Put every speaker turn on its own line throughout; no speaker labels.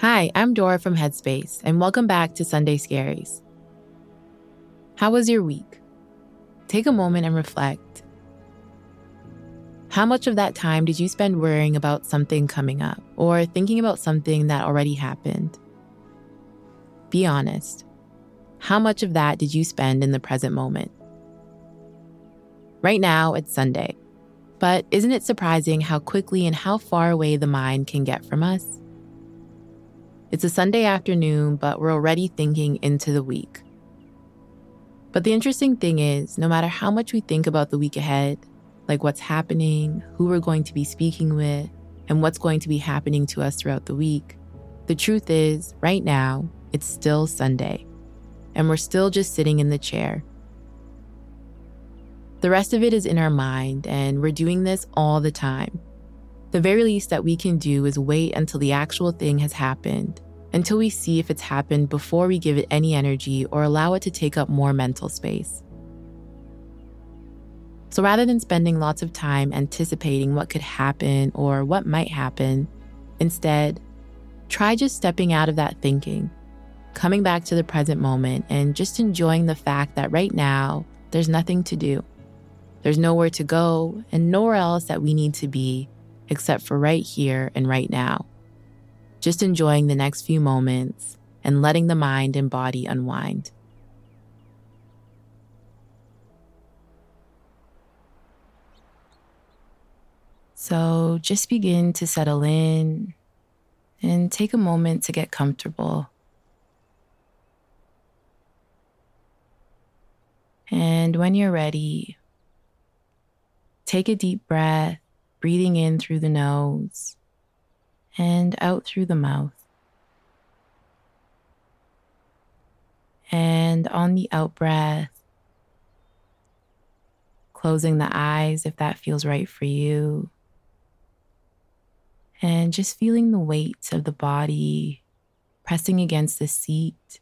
Hi, I'm Dora from Headspace, and welcome back to Sunday Scaries. How was your week? Take a moment and reflect. How much of that time did you spend worrying about something coming up or thinking about something that already happened? Be honest. How much of that did you spend in the present moment? Right now, it's Sunday. But isn't it surprising how quickly and how far away the mind can get from us? It's a Sunday afternoon, but we're already thinking into the week. But the interesting thing is, no matter how much we think about the week ahead, like what's happening, who we're going to be speaking with, and what's going to be happening to us throughout the week, the truth is, right now, it's still Sunday, and we're still just sitting in the chair. The rest of it is in our mind, and we're doing this all the time. The very least that we can do is wait until the actual thing has happened, until we see if it's happened before we give it any energy or allow it to take up more mental space. So rather than spending lots of time anticipating what could happen or what might happen, instead, try just stepping out of that thinking, coming back to the present moment, and just enjoying the fact that right now, there's nothing to do. There's nowhere to go and nowhere else that we need to be except for right here and right now. Just enjoying the next few moments and letting the mind and body unwind. So just begin to settle in and take a moment to get comfortable. And when you're ready, take a deep breath breathing in through the nose and out through the mouth. And on the out breath, closing the eyes if that feels right for you. And just feeling the weight of the body pressing against the seat,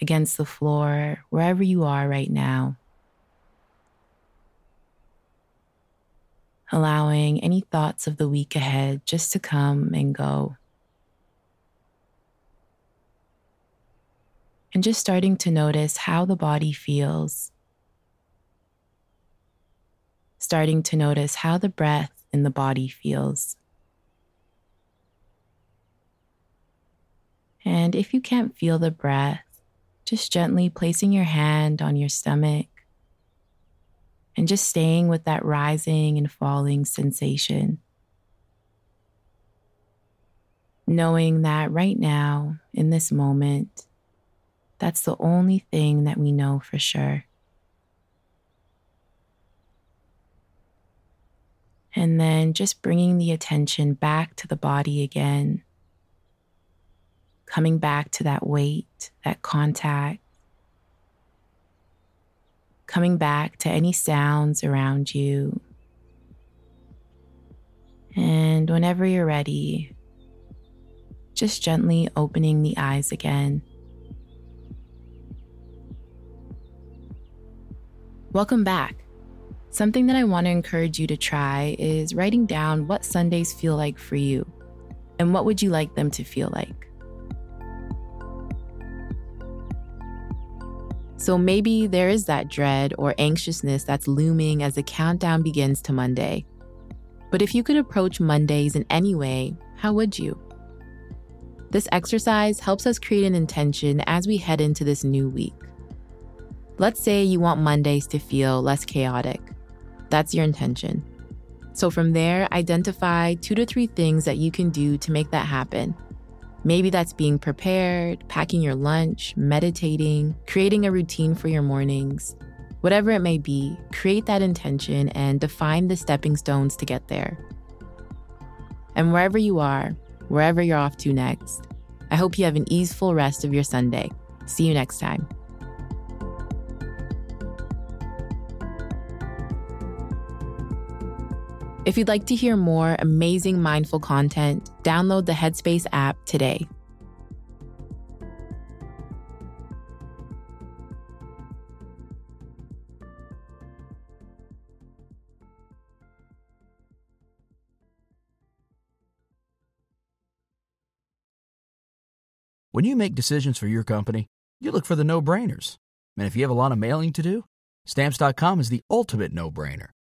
against the floor, wherever you are right now. Allowing any thoughts of the week ahead just to come and go. And just starting to notice how the body feels. Starting to notice how the breath in the body feels. And if you can't feel the breath, just gently placing your hand on your stomach and just staying with that rising and falling sensation. knowing that right now, in this moment, that's the only thing that we know for sure. And then just bringing the attention back to the body again, coming back to that weight, that contact, coming back to any sounds around you. And whenever you're ready, just gently opening the eyes again. Welcome back. Something that I want to encourage you to try is writing down what Sundays feel like for you and what would you like them to feel like. So maybe there is that dread or anxiousness that's looming as the countdown begins to Monday. But if you could approach Mondays in any way, how would you? This exercise helps us create an intention as we head into this new week. Let's say you want Mondays to feel less chaotic. That's your intention. So from there, identify two to three things that you can do to make that happen. Maybe that's being prepared, packing your lunch, meditating, creating a routine for your mornings. Whatever it may be, create that intention and define the stepping stones to get there. And wherever you are, wherever you're off to next, I hope you have an easeful rest of your Sunday. See you next time. If you'd like to hear more amazing mindful content, download the Headspace app today.
When you make decisions for your company, you look for the no brainers. And if you have a lot of mailing to do, stamps.com is the ultimate no brainer.